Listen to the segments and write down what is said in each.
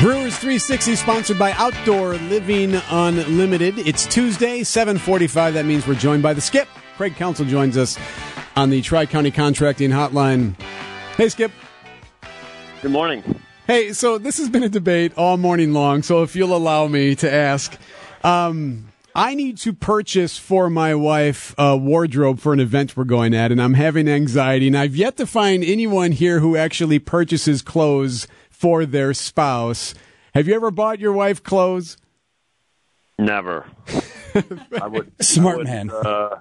Brewers 360 sponsored by Outdoor Living Unlimited. It's Tuesday, 745. That means we're joined by the Skip. Craig Counsell joins us on the Tri-County Contracting Hotline. Hey, Skip. Good morning. Hey, so this has been a debate all morning long, so if you'll allow me to ask, um, I need to purchase for my wife a wardrobe for an event we're going at, and I'm having anxiety, and I've yet to find anyone here who actually purchases clothes for their spouse. Have you ever bought your wife clothes? Never. I would Smart I would, man. Uh,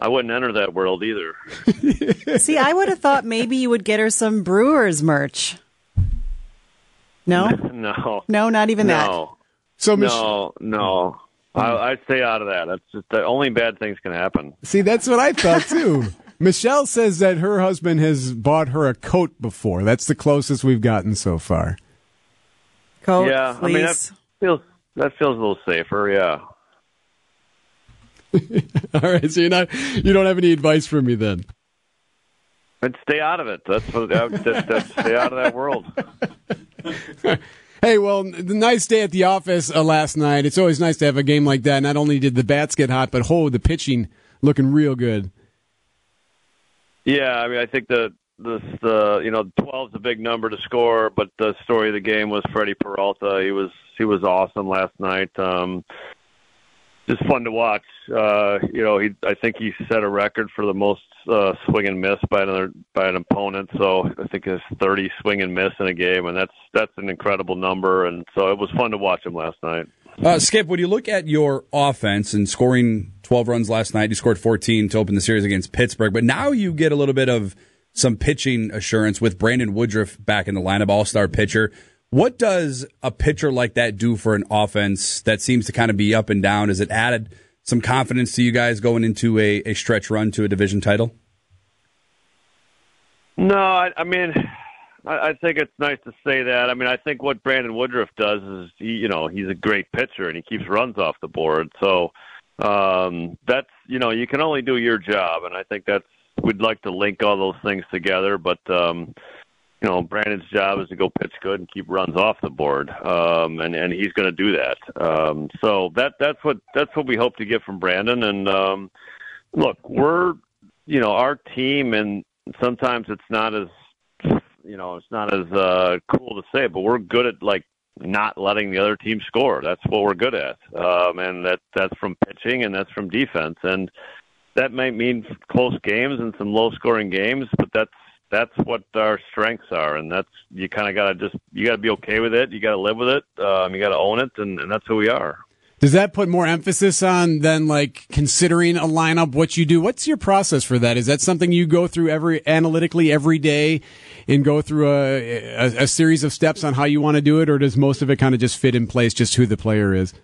I wouldn't enter that world either. See, I would have thought maybe you would get her some Brewers merch. No, no. no, not even that. No. So, Mich- No, no. I, I'd stay out of that. That's just the only bad things can happen. see, that's what I thought too. Michelle says that her husband has bought her a coat before. That's the closest we've gotten so far. Coat, yeah, I mean that feels that feels a little safer. Yeah. All right, so you're not you don't have any advice for me then. But stay out of it. That's what. I would just, just stay out of that world. Hey, well, the nice day at the office uh, last night. It's always nice to have a game like that. Not only did the bats get hot, but oh, the pitching looking real good. Yeah, I mean, I think the the the you know twelve is a big number to score, but the story of the game was Freddy Peralta. He was he was awesome last night. Um, just fun to watch. Uh, you know, he I think he set a record for the most uh, swing and miss by another by an opponent. So I think it's thirty swing and miss in a game, and that's that's an incredible number. And so it was fun to watch him last night. Uh, Skip, when you look at your offense and scoring 12 runs last night, you scored 14 to open the series against Pittsburgh, but now you get a little bit of some pitching assurance with Brandon Woodruff back in the lineup, all star pitcher. What does a pitcher like that do for an offense that seems to kind of be up and down? Has it added some confidence to you guys going into a, a stretch run to a division title? No, I, I mean, I, I think it's nice to say that. I mean, I think what Brandon Woodruff does is, he, you know, he's a great pitcher and he keeps runs off the board. So um, that's, you know, you can only do your job, and I think that's we'd like to link all those things together, but. um you know, Brandon's job is to go pitch good and keep runs off the board, um, and and he's going to do that. Um, so that that's what that's what we hope to get from Brandon. And um, look, we're you know our team, and sometimes it's not as you know it's not as uh, cool to say, but we're good at like not letting the other team score. That's what we're good at, um, and that that's from pitching and that's from defense, and that might mean close games and some low scoring games, but that's that's what our strengths are, and that's you kind of got to just you got to be okay with it. You got to live with it. Um, you got to own it, and, and that's who we are. Does that put more emphasis on than like considering a lineup, what you do? What's your process for that? Is that something you go through every analytically every day and go through a, a, a series of steps on how you want to do it, or does most of it kind of just fit in place, just who the player is?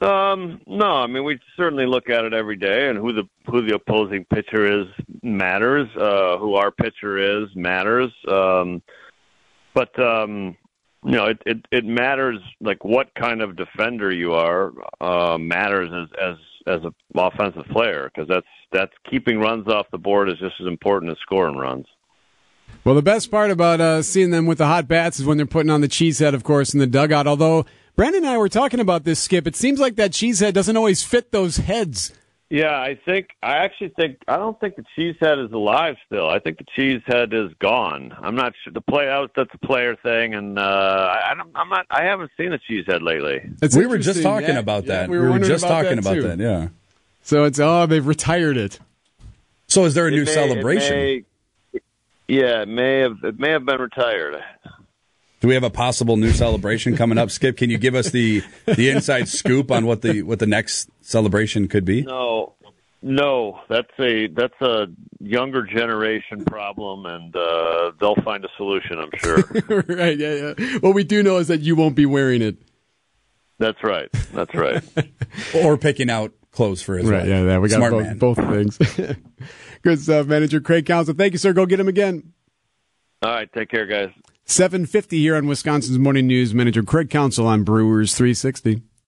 Um, no, I mean we certainly look at it every day, and who the who the opposing pitcher is matters. Uh, who our pitcher is matters. Um, but um, you know, it, it it matters like what kind of defender you are uh, matters as as as an offensive player because that's that's keeping runs off the board is just as important as scoring runs. Well, the best part about uh, seeing them with the hot bats is when they're putting on the cheese head, of course, in the dugout. Although Brandon and I were talking about this, Skip, it seems like that cheese head doesn't always fit those heads. Yeah, I think I actually think I don't think the cheesehead is alive still. I think the cheesehead is gone. I'm not sure the play out that's a player thing, and uh, I, I don't, I'm not. I haven't seen the cheesehead lately. It's we were just talking Yeah, about that. we we were, were, wondering just talking about that. Yeah. So it's oh, they've retired it. So is there a new It may- it celebration? may- yeah, it may have it may have been retired. Do we have a possible new celebration coming up? Skip, can you give us the the inside scoop on what the what the next celebration could be? No, no, that's a that's a younger generation problem, and uh, they'll find a solution. I'm sure. right. Yeah, yeah. What we do know is that you won't be wearing it. that's right. That's right. Or picking out clothes for his Right. wife. Yeah. Yeah. We got Smart both, man. both things. Good stuff, manager Craig Counsell. Thank you, sir. Go get him again. All right, take care, guys. 750 here on Wisconsin's Morning News. Manager Craig Counsell on Brewers 360.